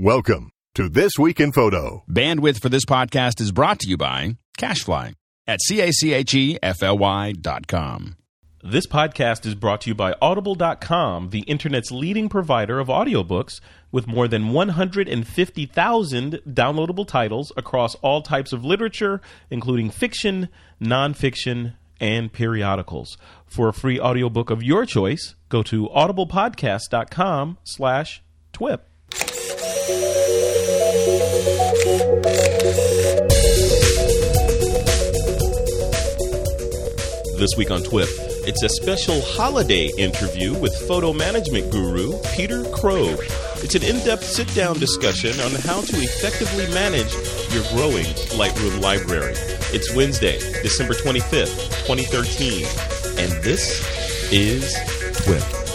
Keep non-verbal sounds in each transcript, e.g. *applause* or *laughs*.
Welcome to This Week in Photo. Bandwidth for this podcast is brought to you by CacheFly at C-A-C-H-E-F-L-Y dot com. This podcast is brought to you by Audible.com, the internet's leading provider of audiobooks with more than 150,000 downloadable titles across all types of literature, including fiction, nonfiction, and periodicals. For a free audiobook of your choice, go to audiblepodcast.com slash twip. This week on TWIP, it's a special holiday interview with photo management guru Peter Krogh. It's an in depth sit down discussion on how to effectively manage your growing Lightroom library. It's Wednesday, December 25th, 2013, and this is TWIP.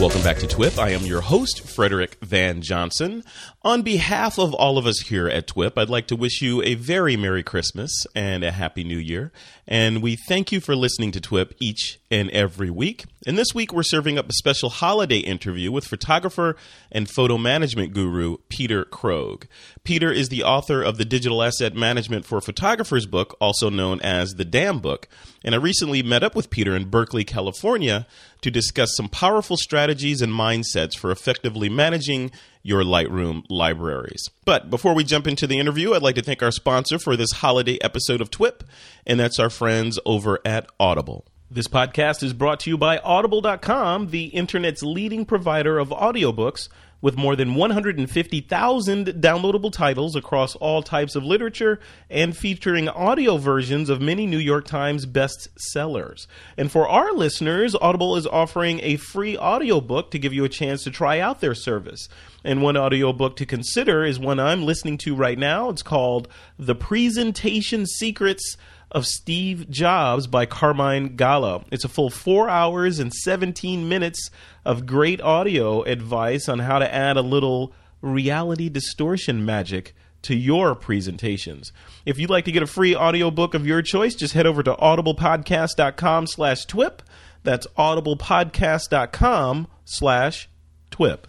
Welcome back to TWIP. I am your host, Frederick Van Johnson. On behalf of all of us here at TWIP, I'd like to wish you a very Merry Christmas and a Happy New Year. And we thank you for listening to TWIP each and every week. And this week, we're serving up a special holiday interview with photographer and photo management guru Peter Krogh. Peter is the author of the Digital Asset Management for Photographers book, also known as the DAM book. And I recently met up with Peter in Berkeley, California to discuss some powerful strategies and mindsets for effectively managing your Lightroom libraries. But before we jump into the interview, I'd like to thank our sponsor for this holiday episode of TWIP, and that's our friends over at Audible. This podcast is brought to you by Audible.com, the internet's leading provider of audiobooks with more than 150,000 downloadable titles across all types of literature and featuring audio versions of many New York Times bestsellers. And for our listeners, Audible is offering a free audiobook to give you a chance to try out their service. And one audiobook to consider is one I'm listening to right now. It's called The Presentation Secrets of Steve Jobs by Carmine Gallo. It's a full four hours and 17 minutes of great audio advice on how to add a little reality distortion magic to your presentations. If you'd like to get a free audiobook of your choice, just head over to audiblepodcast.com slash twip. That's audiblepodcast.com slash twip.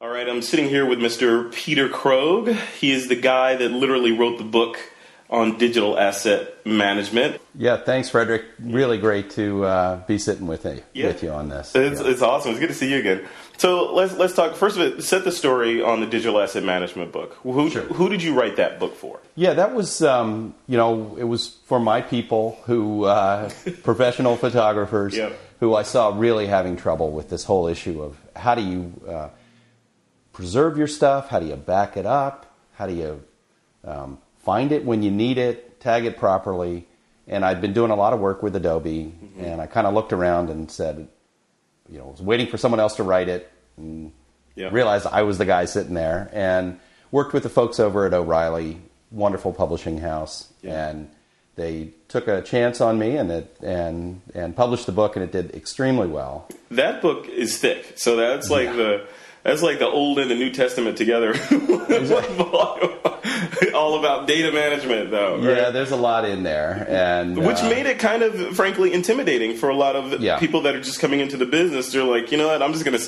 All right, I'm sitting here with Mr. Peter Krogh. He is the guy that literally wrote the book on digital asset management. Yeah, thanks, Frederick. Really great to uh, be sitting with you, Yeah. with you on this. It's, Yeah. it's awesome. It's good to see you again. So let's let's talk first of it. Set the story on the digital asset management book. Who Sure. who did you write that book for? Yeah, that was, um, you know, it was for my people who, uh, *laughs* professional photographers, Yep. who I saw really having trouble with this whole issue of how do you uh, preserve your stuff? How do you back it up? How do you um, find it when you need it? Tag it properly? And I'd been doing a lot of work with Adobe, mm-hmm. and I kind of looked around and said, you know, was waiting for someone else to write it, and Yeah. realized I was the guy sitting there, and worked with the folks over at O'Reilly, wonderful publishing house, Yeah. and they took a chance on me and it and and published the book, and it did extremely well. That book is thick. So that's like the that's like the Old and the New Testament together. *laughs* *laughs* All about data management, though. right? Yeah, there's a lot in there, and Which uh, made it kind of, frankly, intimidating for a lot of Yeah. people that are just coming into the business. They're like, you know what? I'm just gonna.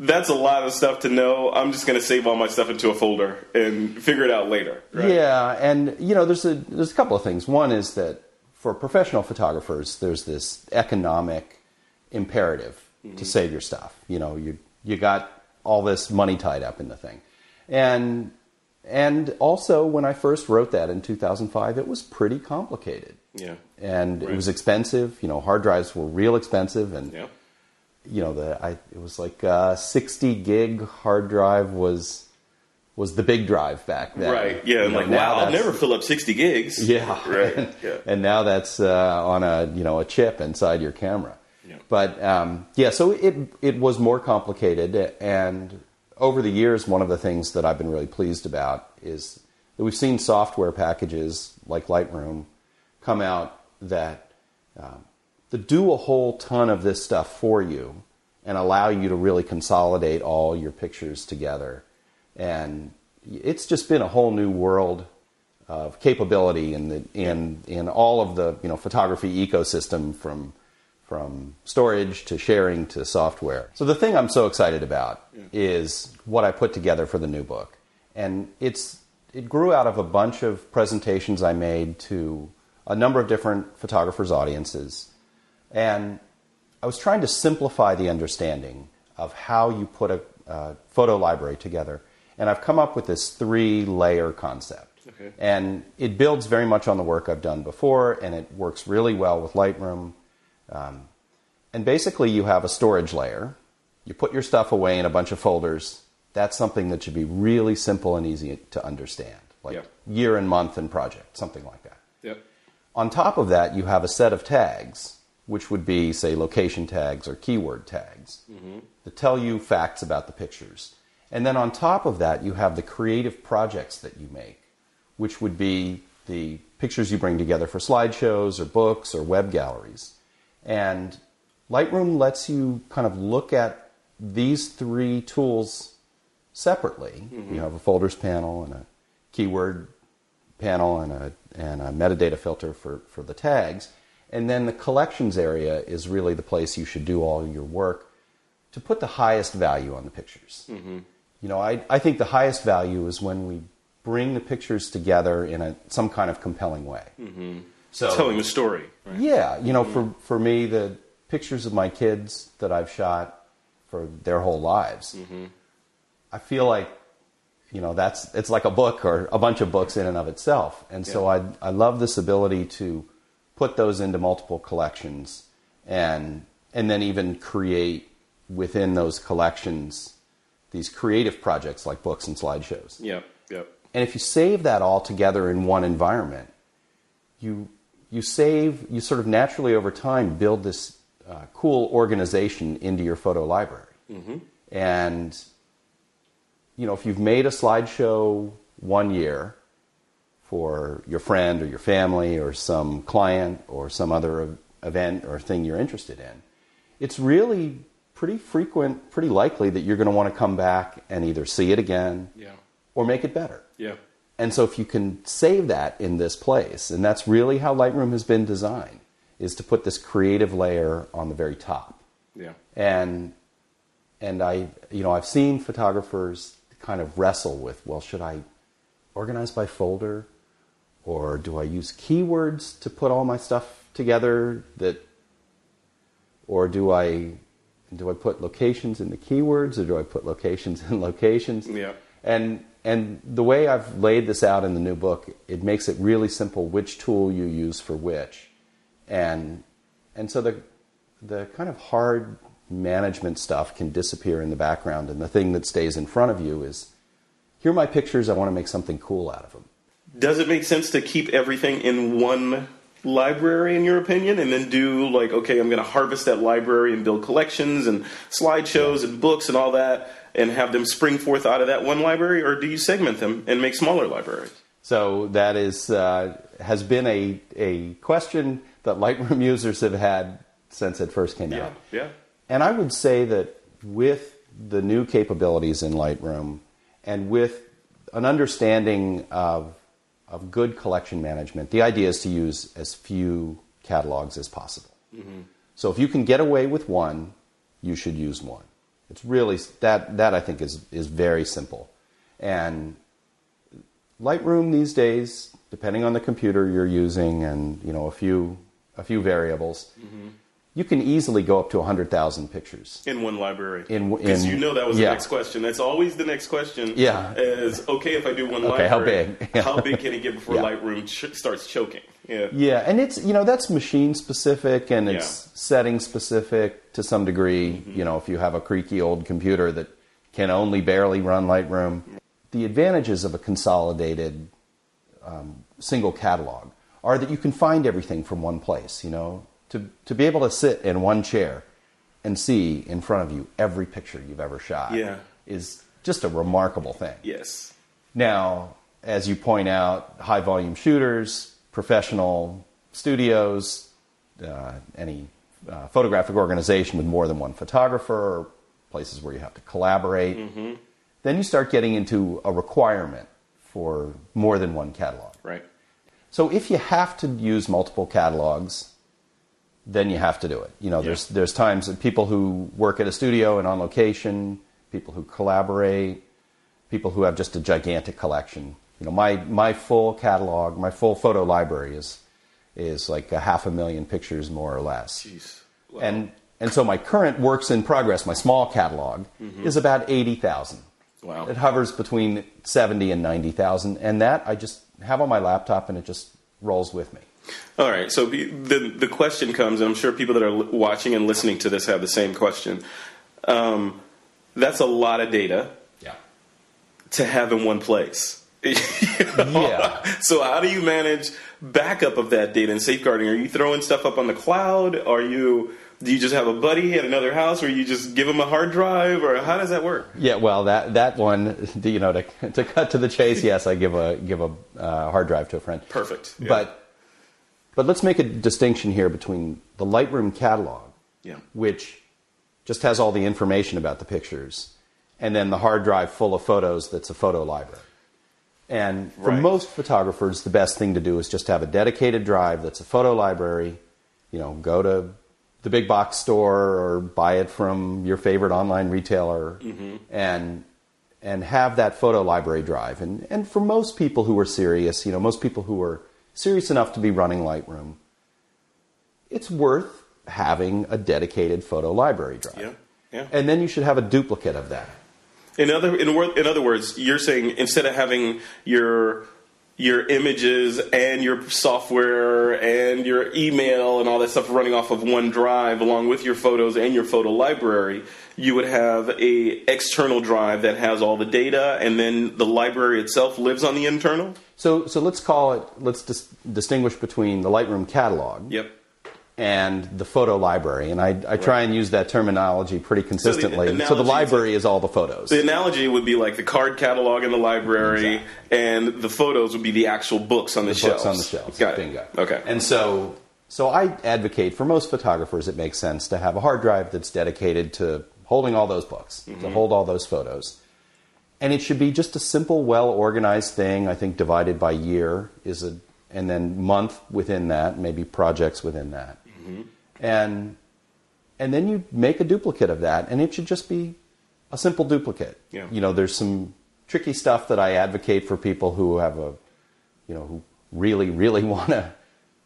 That's a lot of stuff to know. I'm just gonna save all my stuff into a folder and figure it out later. Right? Yeah, and you know, there's a there's a couple of things. One is that for professional photographers, there's this economic imperative to save your stuff. You know, you you got all this money tied up in the thing, and and also when I first wrote that in 2005, it was pretty complicated, Yeah. and Right. it was expensive. You know, hard drives were real expensive, and Yeah. you know the I it was like a 60 gig hard drive was was the big drive back then. Right. Yeah. You know, like, wow, I'll never fill up 60 gigs. *laughs* Yeah. Right. Yeah. and now that's uh, on a you know a chip inside your camera. Yeah. But um, yeah, so it it was more complicated, and over the years, one of the things that I've been really pleased about is that we've seen software packages like Lightroom come out that um, that do a whole ton of this stuff for you and allow you to really consolidate all your pictures together. And it's just been a whole new world of capability in the in in all of the you know photography ecosystem from from storage to sharing to software. So the thing I'm so excited about is what I put together for the new book. And it's it grew out of a bunch of presentations I made to a number of different photographers' audiences. And I was trying to simplify the understanding of how you put a, a photo library together. And I've come up with this three layer concept. Okay. And it builds very much on the work I've done before, and it works really well with Lightroom. Um, and basically, you have a storage layer. You put your stuff away in a bunch of folders. That's something that should be really simple and easy to understand, like Yep. year and month and project, something like that. Yep. On top of that, you have a set of tags, which would be, say, location tags or keyword tags that tell you facts about the pictures. And then on top of that, you have the creative projects that you make, which would be the pictures you bring together for slideshows or books or web galleries. And Lightroom lets you kind of look at these three tools separately. Mm-hmm. You have a folders panel and a keyword panel and a, and a metadata filter for, for the tags. And then the collections area is really the place you should do all your work to put the highest value on the pictures. Mm-hmm. You know, I, I think the highest value is when we bring the pictures together in a, some kind of compelling way. Mm-hmm. So, Telling the story. Right? yeah, you know, for, for me, the pictures of my kids that I've shot for their whole lives, mm-hmm. I feel like, you know, that's it's like a book or a bunch of books in and of itself. And so I I love this ability to put those into multiple collections and and then even create within those collections these creative projects like books and slideshows. Yep. Yep. And if you save that all together in one environment, you you save you sort of naturally over time build this uh, cool organization into your photo library. And you know, if you've made a slideshow one year for your friend or your family or some client or some other event or thing you're interested in, it's really pretty frequent, pretty likely that you're going to want to come back and either see it again Yeah. or make it better. Yeah. And so if you can save that in this place, and that's really how Lightroom has been designed, is to put this creative layer on the very top. Yeah. And and I you know, I've seen photographers kind of wrestle with, well, should I organize by folder or do I use keywords to put all my stuff together that or do I do I put locations in the keywords or do I put locations *laughs* in locations? Yeah. And and the way I've laid this out in the new book, it makes it really simple which tool you use for which. And and so the the kind of hard management stuff can disappear in the background and the thing that stays in front of you is here are my pictures, I want to make something cool out of them. Does it make sense to keep everything in one library, in your opinion, and then do like, okay, I'm going to harvest that library and build collections and slideshows and books and all that, and have them spring forth out of that one library, or do you segment them and make smaller libraries? So that is uh, has been a a question that Lightroom *laughs* users have had since it first came out. Yeah. And I would say that with the new capabilities in Lightroom and with an understanding of, of good collection management, the idea is to use as few catalogs as possible. So if you can get away with one, you should use one. It's really that that I think is is very simple. And Lightroom these days, depending on the computer you're using and you know a few a few variables, mm-hmm. You can easily go up to 100,000 pictures. In one library. In- Because you know that was yeah. the next question. That's always the next question. Yeah. Is okay if I do one Okay, how big? *laughs* how big can it get before Yeah. Lightroom ch- starts choking? Yeah. Yeah, and it's you know that's machine specific and it's Yeah. setting specific to some degree. You know, if you have a creaky old computer that can only barely run Lightroom, the advantages of a consolidated um, single catalog are that you can find everything from one place. You know, to to be able to sit in one chair and see in front of you every picture you've ever shot Yeah. is just a remarkable thing. Yes. Now, as you point out, high volume shooters, professional studios, uh, any uh, photographic organization with more than one photographer, places where you have to collaborate, then you start getting into a requirement for more than one catalog. Right. So if you have to use multiple catalogs, then you have to do it. You know, there's there's times that people who work at a studio and on location, people who collaborate, people who have just a gigantic collection. You know, my my full catalog, my full photo library is is like a half a million pictures more or less. Jeez. And and so my current works in progress, my small catalog, mm-hmm. is about eighty thousand. Wow. It hovers between seventy and ninety thousand, and that I just have on my laptop, and it just rolls with me. All right. So the the question comes, and I'm sure people that are watching and listening to this have the same question. Um, that's a lot of data Yeah. to have in one place. *laughs* You know? Yeah. So how do you manage backup of that data and safeguarding? Are you throwing stuff up on the cloud? Are you do you just have a buddy at another house, or you just give them a hard drive, or how does that work? Yeah, well, that that one, you know, to, to cut to the chase, yes, I give a give a uh, hard drive to a friend. Perfect. Yeah. But but let's make a distinction here between the Lightroom catalog, yeah, which just has all the information about the pictures, and then the hard drive full of photos that's a photo library. And for Right. most photographers, the best thing to do is just have a dedicated drive that's a photo library. You know, go to the big box store or buy it from your favorite online retailer mm-hmm. and and have that photo library drive. And and for most people who are serious, you know, most people who are serious enough to be running Lightroom, it's worth having a dedicated photo library drive. yeah, yeah. And then you should have a duplicate of that. In other in, in other words, you're saying instead of having your your images and your software and your email and all that stuff running off of one drive along with your photos and your photo library, you would have a external drive that has all the data and then the library itself lives on the internal? So so let's call it let's dis- distinguish between the Lightroom catalog Yep. And the photo library. And I, I try and use that terminology pretty consistently. So the, analogy is library is all the photos. The analogy would be like the card catalog in the library and the photos would be the actual books on the, the shelves. books on the shelves. Got it. Bingo. Okay. And so, so I advocate for most photographers, it makes sense to have a hard drive that's dedicated to holding all those books, Mm-hmm. to hold all those photos. And it should be just a simple, well organized thing. I think divided by year is a, and then month within that, maybe projects within that. Mm-hmm. And, and then you make a duplicate of that, and it should just be a simple duplicate. Yeah. You know, there's some tricky stuff that I advocate for people who have a, you know, who really, really *laughs* want to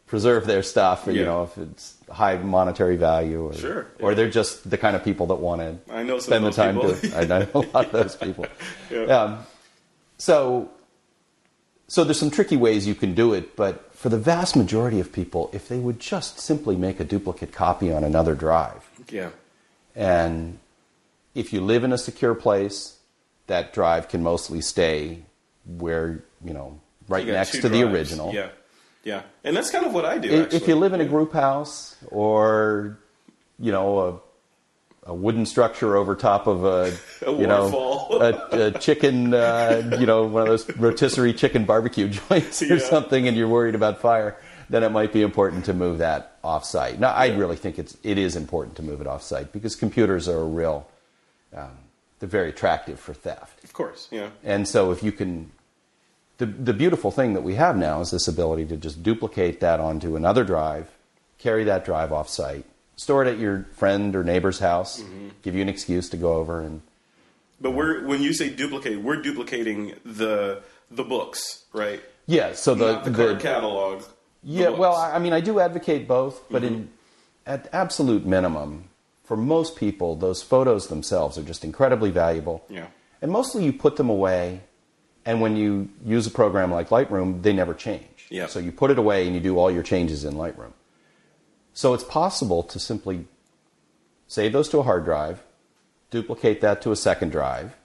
preserve their stuff. You know, if it's high monetary value, or, Sure, or they're just the kind of people that want to I know spend the time those to. people. I know a lot of those people. *laughs* Yeah. Um, so, so there's some tricky ways you can do it, but for the vast majority of people, if they would just simply make a duplicate copy on another drive, Yeah. and if you live in a secure place, that drive can mostly stay where, you know, right You next to the original. Yeah. Yeah. And that's kind of what I do. I- actually. If you live in a group house or, you know, a, a wooden structure over top of a, *laughs* A you know, *laughs* a, a chicken, uh, you know, one of those rotisserie chicken barbecue *laughs* joints or something, and you're worried about fire, then it might be important to move that off-site. Now, I really think it's it is important to move it off-site because computers are a real, um, they're very attractive for theft. Of course. Yeah. And so if you can, the, the beautiful thing that we have now is this ability to just duplicate that onto another drive, carry that drive off site, store it at your friend or neighbor's house, Mm-hmm. give you an excuse to go over and. But we're when you say duplicate, we're duplicating the the books, right? Yeah, so the, Not the card catalog. the Yeah, books. well, I I mean, I do advocate both, but in at absolute minimum, for most people, those photos themselves are just incredibly valuable. Yeah. And mostly you put them away, and when you use a program like Lightroom, they never change. Yeah. So you put it away and you do all your changes in Lightroom. So it's possible to simply save those to a hard drive, duplicate that to a second drive.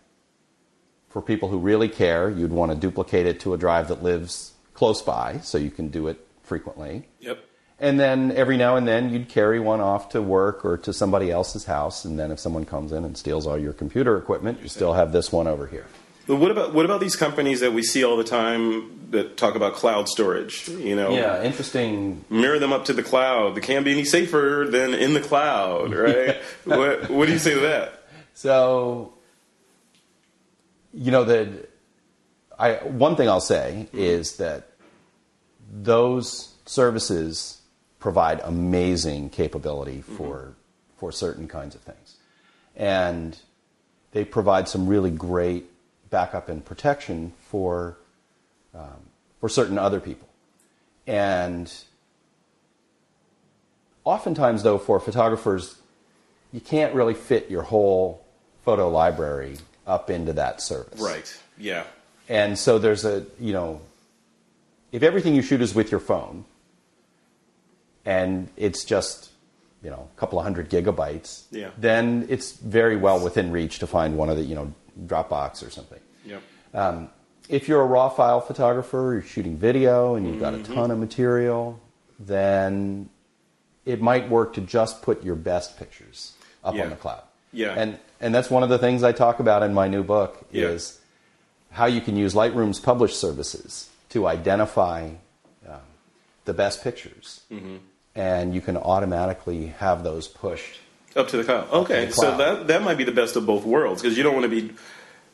For people who really care, you'd want to duplicate it to a drive that lives close by so you can do it frequently. Yep. And then every now and then you'd carry one off to work or to somebody else's house. And then if someone comes in and steals all your computer equipment, you still have this one over here. But what about what about these companies that we see all the time that talk about cloud storage? You know, Yeah, interesting. mirror them up to the cloud. They can't be any safer than in the cloud, *laughs* right? what What do you say to that? So, you know, the I one thing I'll say is that those services provide amazing capability mm-hmm. for for certain kinds of things, and they provide some really great backup and protection for um, for certain other people, and oftentimes though for photographers, you can't really fit your whole photo library up into that service, Right. Yeah. and so there's a, you know, if everything you shoot is with your phone and it's just, you know, a couple of hundred gigabytes, Yeah. then it's very well within reach to find one of the, you know, Dropbox or something. Yep. Um, if you're a raw file photographer, you're shooting video and you've got Mm-hmm. a ton of material, then it might work to just put your best pictures up Yeah. on the cloud. Yeah. And and that's one of the things I talk about in my new book Yeah. is how you can use Lightroom's published services to identify um, the best pictures, Mm-hmm. and you can automatically have those pushed. Up to the cloud. Okay, the so that that might be the best of both worlds because you don't want to be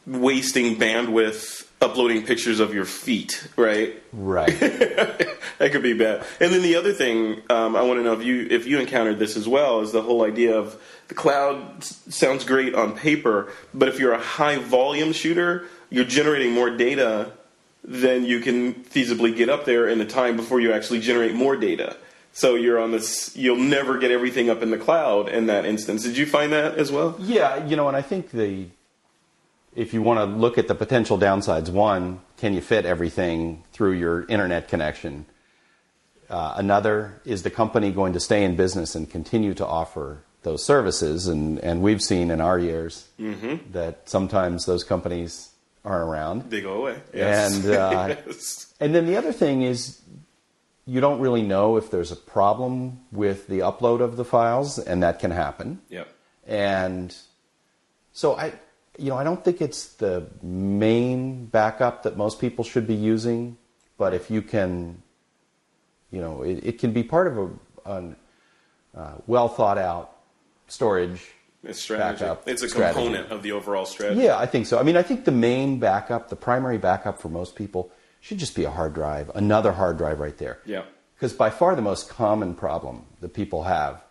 wasting bandwidth uploading pictures of your feet, right? Right. *laughs* That could be bad. And then the other thing um, I want to know if you if you encountered this as well is the whole idea of the cloud sounds great on paper, but if you're a high volume shooter, you're generating more data than you can feasibly get up there in the time before you actually generate more data. So you're on this. You'll never get everything up in the cloud in that instance. Did you find that as well? Yeah, you know, and I think the if you want to look at the potential downsides, one, can you fit everything through your internet connection? Uh, another is the company going to stay in business and continue to offer those services? And, and we've seen in our years that sometimes those companies aren't around. They go away. Yes. And, uh, *laughs* Yes. And then the other thing is, you don't really know if there's a problem with the upload of the files, and that can happen. Yep. And so I, you know, I don't think it's the main backup that most people should be using, but if you can, you know, it, it can be part of a, an uh, well thought out storage. It's strategy. Backup it's a strategy. component of the overall strategy. Yeah, I think so. I mean, I think the main backup, the primary backup for most people, should just be a hard drive, another hard drive right there. Yeah. Because by far the most common problem that people have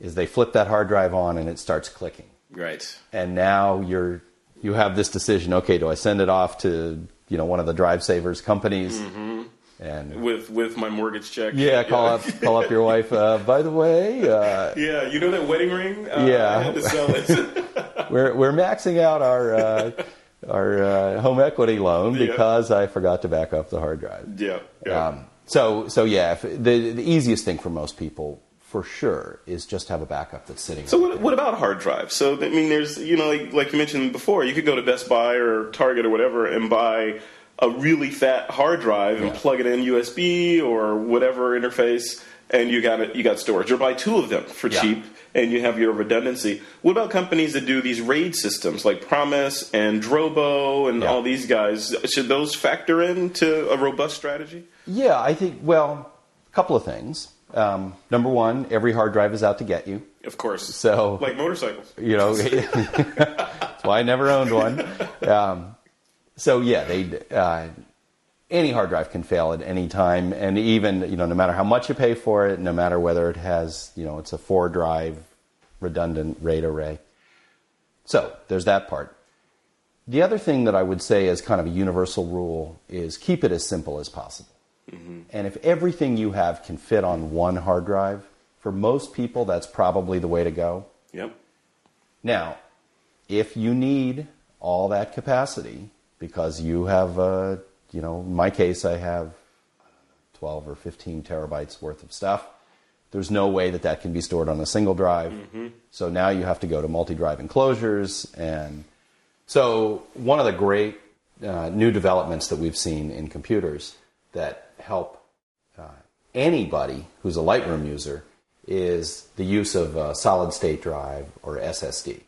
is they flip that hard drive on and it starts clicking. Right. and now you're you have this decision okay do i send it off to you know one of the drive savers companies Mm-hmm. and With with my mortgage check. yeah call up call up your wife uh, *laughs* by the way uh, Yeah, you know that wedding ring? Uh, Yeah. I had to sell it. *laughs* we're we're maxing out our uh, *laughs* our uh, home equity loan Yeah. because i forgot to back up the hard drive yeah. yeah. um, so so yeah if, the the easiest thing for most people for sure is just have a backup that's sitting so what, what about hard drives? So I mean, there's you know like, like you mentioned before, you could go to Best Buy or Target or whatever and buy a really fat hard drive and Yeah. plug it in USB or whatever interface, and you got it. You got storage, or buy two of them for cheap, and you have your redundancy. What about companies that do these RAID systems like Promise and Drobo and Yeah. all these guys? Should those factor into a robust strategy? yeah i think well a couple of things um, number one every hard drive is out to get you Of course. So- like motorcycles. you know *laughs* *laughs* that's why i never owned one um, so yeah they uh, any hard drive can fail at any time. And even you know no matter how much you pay for it no matter whether it has you know it's a four drive redundant raid array. So there's that part. The other thing that i would say as kind of a universal rule is keep it as simple as possible. And if everything you have can fit on one hard drive for most people that's probably the way to go. Yep. now, if you need all that capacity because you have, uh, you know, in my case, I have 12 or 15 terabytes worth of stuff. There's no way that that can be stored on a single drive. So now you have to go to multi drive enclosures. And so, one of the great uh, new developments that we've seen in computers that help uh, anybody who's a Lightroom user is the use of a solid state drive or SSD.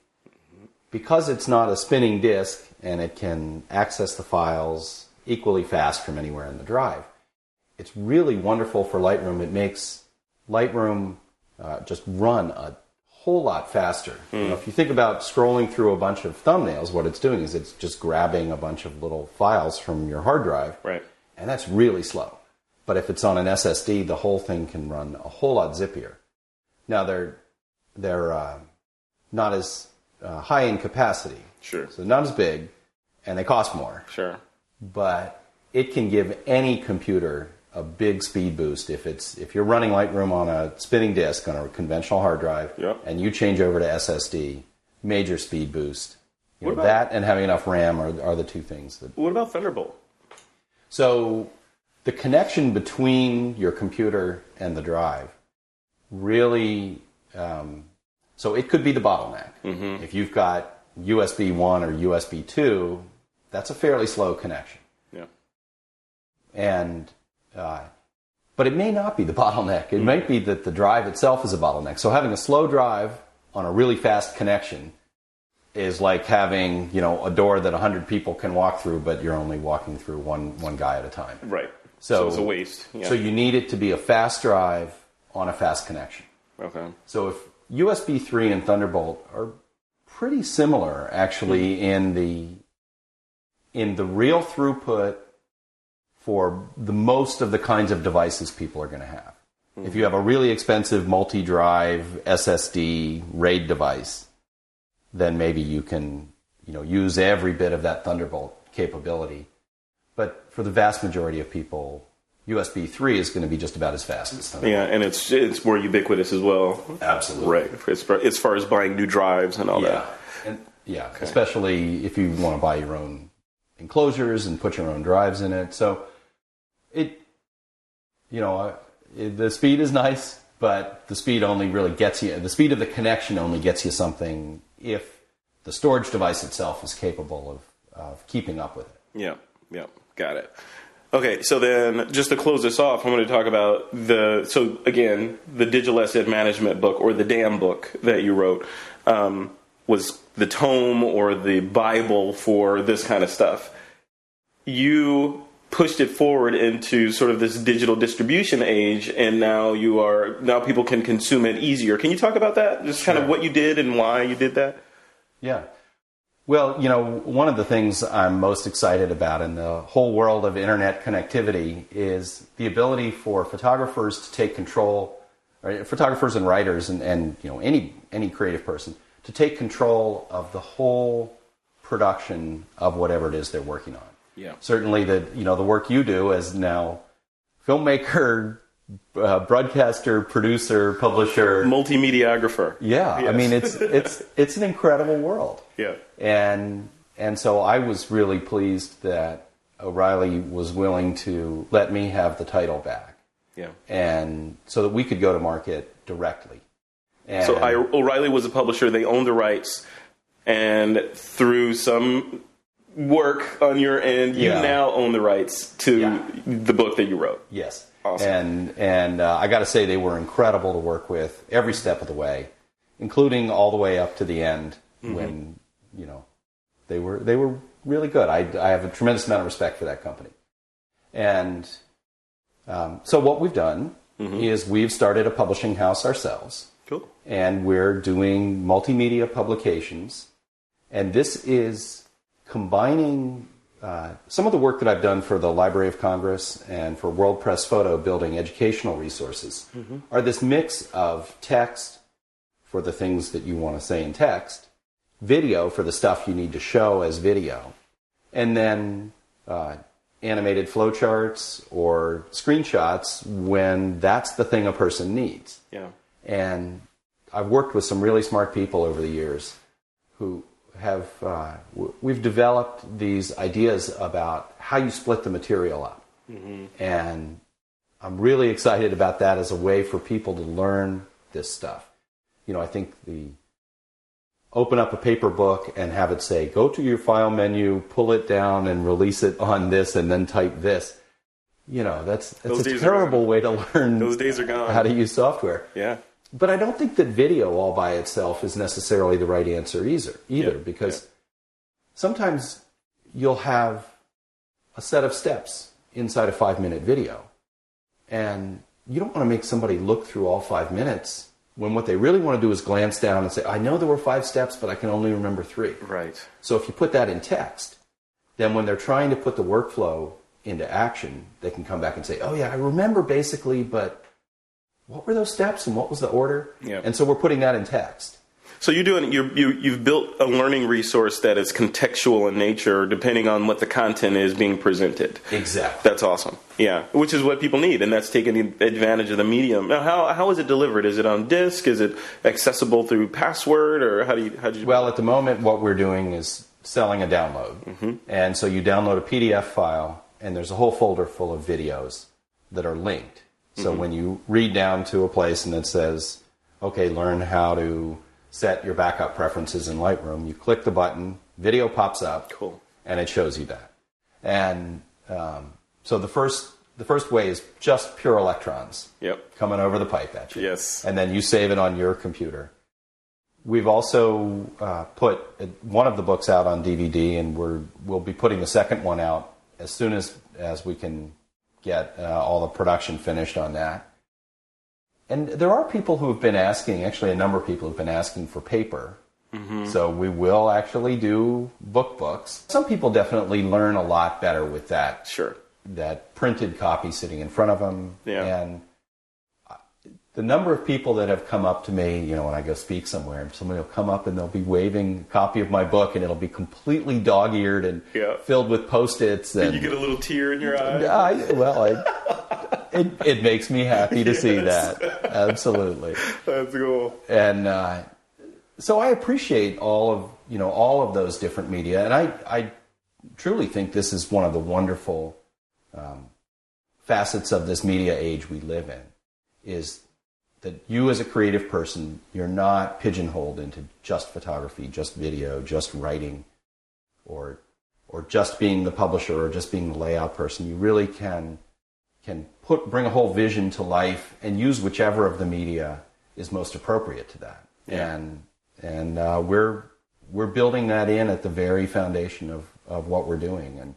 Because it's not a spinning disk and it can access the files equally fast from anywhere in the drive, it's really wonderful for Lightroom. It makes Lightroom uh, just run a whole lot faster. You know, if you think about scrolling through a bunch of thumbnails, what it's doing is it's just grabbing a bunch of little files from your hard drive Right. and that's really slow. But if it's on an SSD, the whole thing can run a whole lot zippier. Now they're they're uh, not as uh, high in capacity, Sure. so not as big, and they cost more. Sure. But it can give any computer a big speed boost if it's if you're running Lightroom on a spinning disk on a conventional hard drive, Yep. and you change over to SSD, major speed boost. You know, about- that and having enough RAM are, are the two things that What about Thunderbolt? so the connection between your computer and the drive really, um, so it could be the bottleneck. If you've got USB 1 or USB 2, that's a fairly slow connection. Yeah. And, uh, but it may not be the *laughs* bottleneck. It might be that the drive itself is a bottleneck. So having a slow drive on a really fast connection is like having, you know, a door that 100 people can walk through, but you're only walking through one, one guy at a time. Right. So- So, it's a waste. Yeah. So you need it to be a fast drive on a fast connection. okay. So if USB 3 and Thunderbolt are pretty similar actually in the in the real throughput for the most of the kinds of devices people are going to have. Hmm. If you have a really expensive multi-drive SSD RAID device, then maybe you can, you know, use every bit of that Thunderbolt capability. But for the vast majority of people, USB 3 is going to be just about as fast as Thunderbolt. Yeah, and it's it's more ubiquitous as well. Absolutely. Right. As far, as far as buying new drives and all Yeah, that. and, yeah. Especially if you want to buy your own enclosures and put your own drives in it. So it, you know, uh, it, the speed is nice, but the speed only really gets you. The speed of the connection only gets you something if the storage device itself is capable of, of keeping up with it. Yeah, yeah, got it. Okay, so then just to close this off, I'm going to talk about the so again the digital asset management book or the DAM book that you wrote um, was the tome or the Bible for this kind of stuff. You pushed it forward into sort of this digital distribution age, and now you are now people can consume it easier. Can you talk about that? Just kind of what you did and why you did that. Yeah. Well, you know, one of the things I'm most excited about in the whole world of internet connectivity is the ability for photographers to take control, photographers and writers, and, and you know any any creative person to take control of the whole production of whatever it is they're working on. Yeah. Certainly, the you know the work you do as now filmmaker, uh, broadcaster, producer, publisher. Multimediaographer. Yeah, I mean it's *laughs* it's it's an incredible world Yeah. and and so I was really pleased that O'Reilly was willing to let me have the title back, Yeah. and so that we could go to market directly. And So I, O'Reilly was a publisher. They owned the rights, and through some work on your end, you Yeah. now own the rights to Yeah. the book that you wrote. yes, Awesome. and and uh, I got to say they were incredible to work with every step of the way, including all the way up to the end Mm-hmm. when you know they were they were really good. I I have a tremendous amount of respect for that company, and um, so what we've done Mm-hmm. is we've started a publishing house ourselves. Cool. and we're doing multimedia publications. And this is combining uh, some of the work that I've done for the Library of Congress and for World Press Photo, building educational resources, are this mix of text for the things that you want to say in text, video for the stuff you need to show as video, and then uh, animated flowcharts or screenshots when that's the thing a person needs. Yeah. And I've worked with some really smart people over the years who have, uh, w- we've developed these ideas about how you split the material up. And I'm really excited about that as a way for people to learn this stuff. You know, I think the open up a paper book and have it say, go to your file menu, pull it down, and release it on this, and then type this. You know, that's, Those that's a terrible way to learn Those days are gone. how to use software. Yeah. But I don't think that video all by itself is necessarily the right answer either, either Yeah, because yeah. sometimes you'll have a set of steps inside a five minute video. And you don't want to make somebody look through all five minutes when what they really want to do is glance down and say, I know there were five steps, but I can only remember three. Right. So if you put that in text, then when they're trying to put the workflow into action, they can come back and say, "Oh yeah, I remember basically, but what were those steps and what was the order?" Yeah. And so we're putting that in text. So you're doing you you you've built a learning resource that is contextual in nature, depending on what the content is being presented. Exactly. That's awesome. Yeah, which is what people need, and that's taking advantage of the medium. Now, how how is it delivered? Is it on disk? Is it accessible through password, or how do you how do you? Well, at the moment, what we're doing is selling a download, mm-hmm. and so you download a PDF file, and there's a whole folder full of videos that are linked. So when you read down to a place and it says, "Okay, learn how to set your backup preferences in Lightroom," you click the button, video pops up, Cool. and it shows you that. And um, so the first the first way is just pure electrons Yep. coming over the pipe at you. Yes. And then you save it on your computer. We've also uh, put one of the books out on DVD, and we're we'll be putting the second one out as soon as as we can get uh, all the production finished on that. And there are people who have been asking, actually, a number of people have been asking for paper. So we will actually do book books. Some people definitely learn a lot better with that Sure. that printed copy sitting in front of them. Yeah. And the number of people that have come up to me, you know, when I go speak somewhere, somebody will come up and they'll be waving a copy of my book, and it'll be completely dog-eared and Yeah. filled with post-its. And You get a little tear in your eye. I, well, I, it it makes me happy to see that. Absolutely That's cool. and uh, so I appreciate all of you know all of those different media, and I I truly think this is one of the wonderful um, facets of this media age we live in, is that you as a creative person you're not pigeonholed into just photography, just video, just writing, or or just being the publisher or just being the layout person. You really can can put bring a whole vision to life and use whichever of the media is most appropriate to that. Yeah. And and uh, we're we're building that in at the very foundation of, of what we're doing and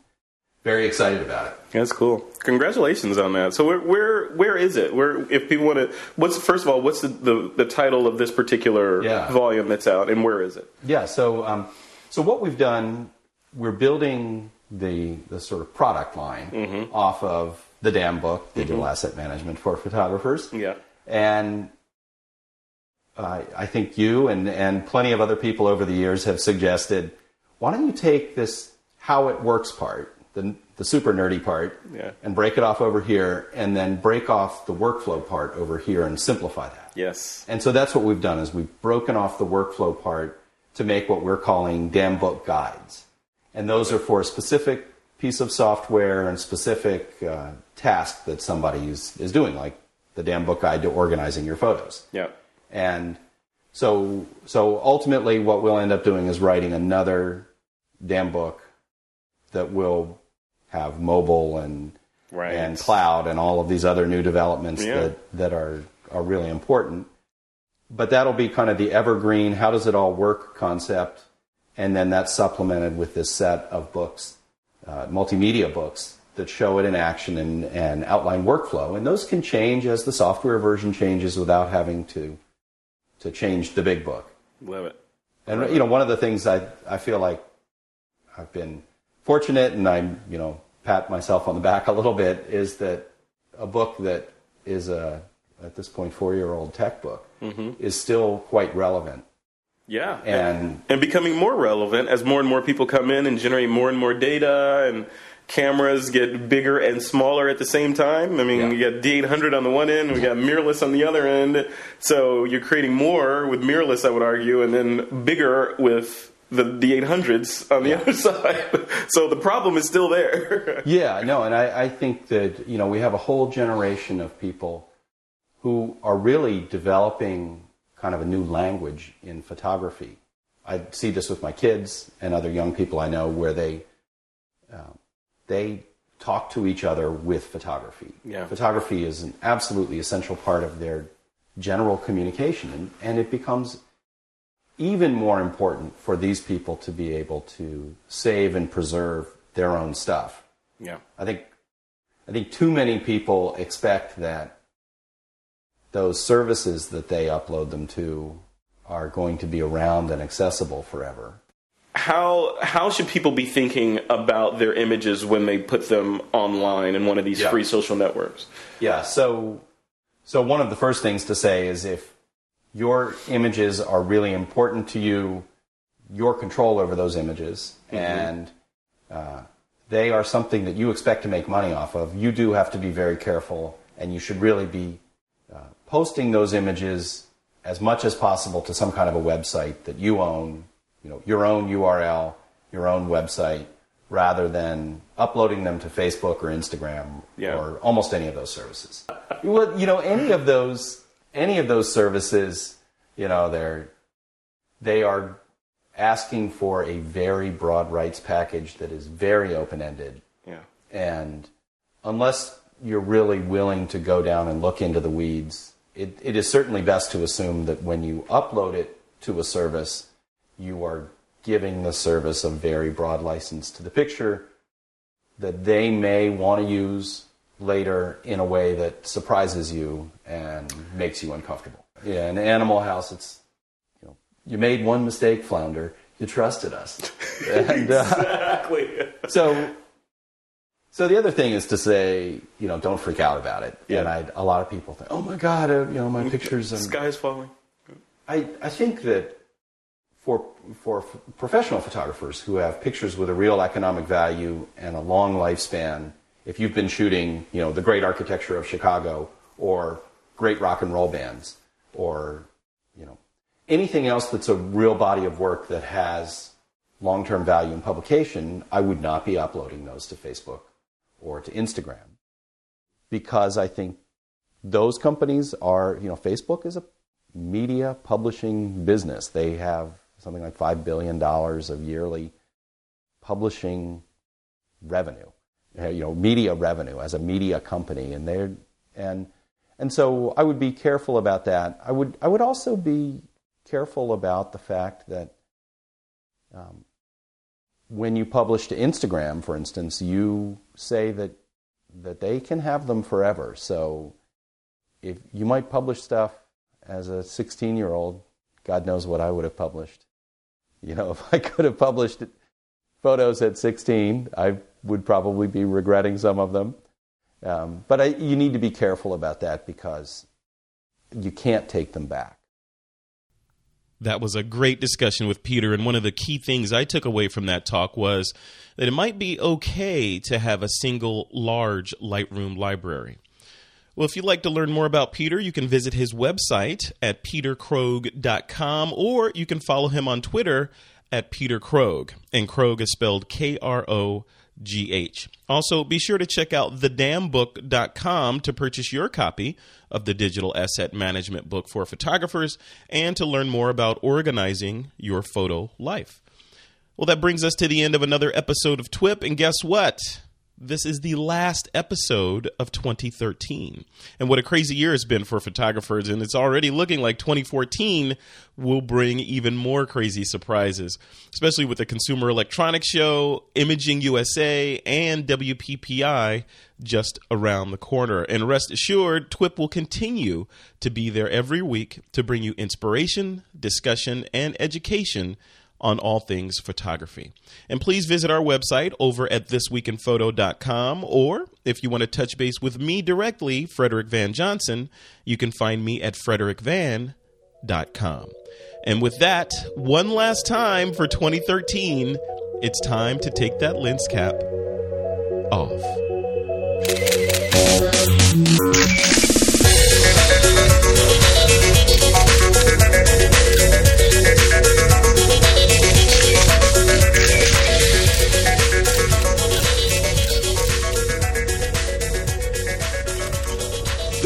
very excited about it. That's cool. Congratulations on that. So where where where is it? Where if people want to what's first of all, what's the, the, the title of this particular Yeah. volume that's out and where is it? Yeah. So um, so what we've done, we're building the the sort of product line mm-hmm. off of the DAM book, Digital mm-hmm. Asset Management for Photographers. Yeah. And I I think you and, and plenty of other people over the years have suggested, why don't you take this how it works part, the, the super nerdy part, Yeah. and break it off over here, and then break off the workflow part over here and simplify that. Yes. And so that's what we've done is we've broken off the workflow part to make what we're calling DAM book guides. And those are for a specific piece of software and specific uh, task that somebody is, is doing, like the DAM book guide to organizing your photos. Yeah. And so, so ultimately, what we'll end up doing is writing another DAM book that will have mobile and Right. and cloud and all of these other new developments Yeah. that, that are, are really important. But that'll be kind of the evergreen, how does it all work concept. And then that's supplemented with this set of books, uh, multimedia books that show it in action and, and outline workflow. And those can change as the software version changes without having to, to change the big book. Love it. And you know, one of the things I I feel like I've been fortunate, and I'm you know pat myself on the back a little bit, is that a book that is a at this point four year old tech book mm-hmm. is still quite relevant. Yeah. And and becoming more relevant as more and more people come in and generate more and more data and cameras get bigger and smaller at the same time. I mean, Yeah. you got D800 on the one end, we got mirrorless on the other end. So you're creating more with mirrorless, I would argue, and then bigger with the D800s on the other *laughs* side. so the problem is still there. *laughs* yeah, no, and I, I think that you know we have a whole generation of people who are really developing kind of a new language in photography. I see this with my kids and other young people I know, where they um, they talk to each other with photography. Yeah. Photography is an absolutely essential part of their general communication, and, and it becomes even more important for these people to be able to save and preserve their own stuff. yeah. I think I think too many people expect that those services that they upload them to are going to be around and accessible forever. how how should people be thinking about their images when they put them online in one of these Yeah. free social networks? Yeah. So, so one of the first things to say is if your images are really important to you, your control over those images, and uh, they are something that you expect to make money off of, you do have to be very careful, and you should really be uh, posting those images as much as possible to some kind of a website that you own, you know, your own URL, your own website, rather than uploading them to Facebook or Instagram Yeah. or almost any of those services. well, you know, any of those, any of those services, you know, they're they are asking for a very broad rights package that is very open ended. Yeah. And unless you're really willing to go down and look into the weeds, it, it is certainly best to assume that when you upload it to a service, you are giving the service a very broad license to the picture that they may want to use later in a way that surprises you and makes you uncomfortable. Yeah, in Animal House, it's you know you made one mistake, Flounder. You trusted us, *laughs* and uh, Exactly. so so the other thing is to say you know don't freak out about it. Yeah. And I, a lot of people think, oh my god, uh, you know my pictures. And Sky is falling. I, I think that for for professional photographers who have pictures with a real economic value and a long lifespan, if you've been shooting, you know, the great architecture of Chicago or great rock and roll bands or you know anything else that's a real body of work that has long-term value in publication, I would not be uploading those to Facebook or to Instagram because I think those companies are, you know, Facebook is a media publishing business. They have something like $5 billion of yearly publishing revenue, you know, media revenue as a media company. And they're, and, and so I would be careful about that. I would, I would also be careful about the fact that um, when you publish to Instagram, for instance, you say that that they can have them forever. So if you might publish stuff as a 16 year old, God knows what I would have published. You know, *laughs* if I could have published photos at 16, I would probably be regretting some of them. Um, but I, you need to be careful about that because you can't take them back. That was a great discussion with Peter. And one of the key things I took away from that talk was that it might be okay to have a single large Lightroom library. Well, if you'd like to learn more about Peter, you can visit his website at peterkrogh.com or you can follow him on Twitter at Peter Krogh. And Krogh is spelled K R O G H. Also, be sure to check out thedambook.com to purchase your copy of the digital asset management book for photographers and to learn more about organizing your photo life. Well, that brings us to the end of another episode of TWIP, and guess what? This is the last episode of 2013. And what a crazy year it's been for photographers, and it's already looking like 2014 will bring even more crazy surprises, especially with the Consumer Electronics Show, Imaging USA, and WPPI just around the corner. And rest assured, TWIP will continue to be there every week to bring you inspiration, discussion, and education on all things photography. And please visit our website over at thisweekinphoto.com or if you want to touch base with me directly, Frederick Van Johnson, you can find me at frederickvan.com. And with that, one last time for 2013, it's time to take that lens cap off.